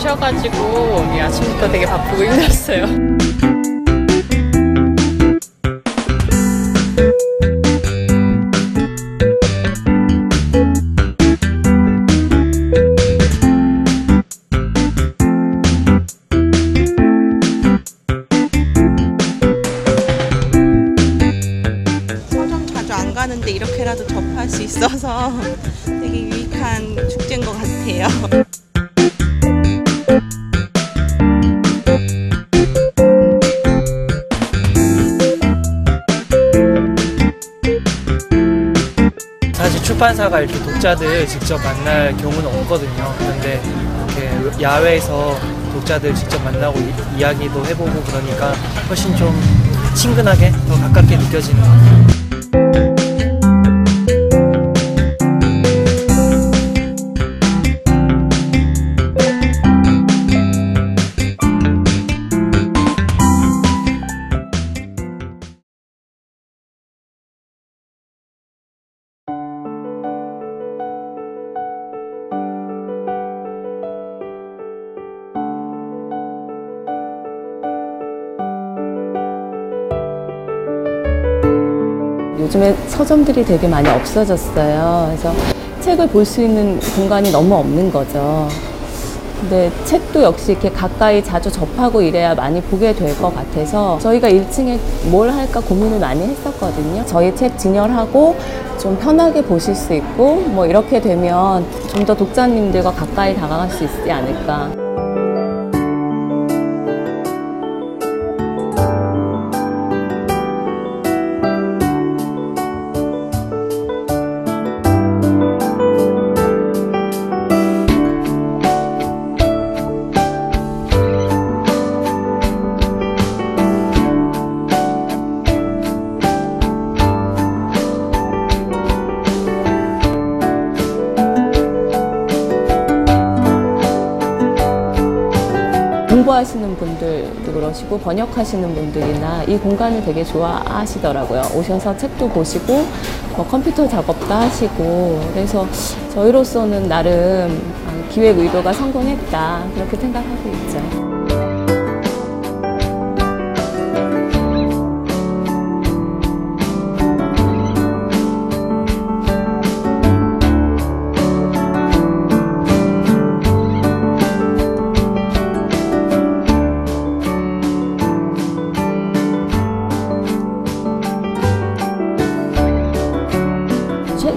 쉬어가지고 이 아침부터 되게 바쁘고 힘들었어요. 서점 자주 안 가는데 이렇게라도 접할 수 있어서 되게 유익한 축제인 것 같아요. 출판사가 이렇게 독자들 직접 만날 경우는 없거든요. 그런데 이렇게 야외에서 독자들 직접 만나고 이, 이야기도 해보고 그러니까 훨씬 좀 친근하게 더 가깝게 느껴지는 것 같아요. 요즘에 서점들이 되게 많이 없어졌어요. 그래서 책을 볼 수 있는 공간이 너무 없는 거죠. 근데 책도 역시 이렇게 가까이 자주 접하고 이래야 많이 보게 될 것 같아서 저희가 1층에 뭘 할까 고민을 많이 했었거든요. 저희 책 진열하고 좀 편하게 보실 수 있고 뭐 이렇게 되면 좀 더 독자님들과 가까이 다가갈 수 있지 않을까. 공부하시는 분들도 그러시고 번역하시는 분들이나 이 공간을 되게 좋아하시더라고요. 오셔서 책도 보시고 뭐 컴퓨터 작업도 하시고 그래서 저희로서는 나름 아, 기획 의도가 성공했다 그렇게 생각하고 있죠.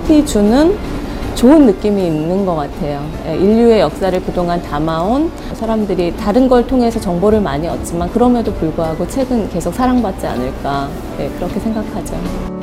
책이 주는 좋은 느낌이 있는 것 같아요. 예, 인류의 역사를 그동안 담아온 사람들이 다른 걸 통해서 정보를 많이 얻지만 그럼에도 불구하고 책은 계속 사랑받지 않을까 예, 그렇게 생각하죠.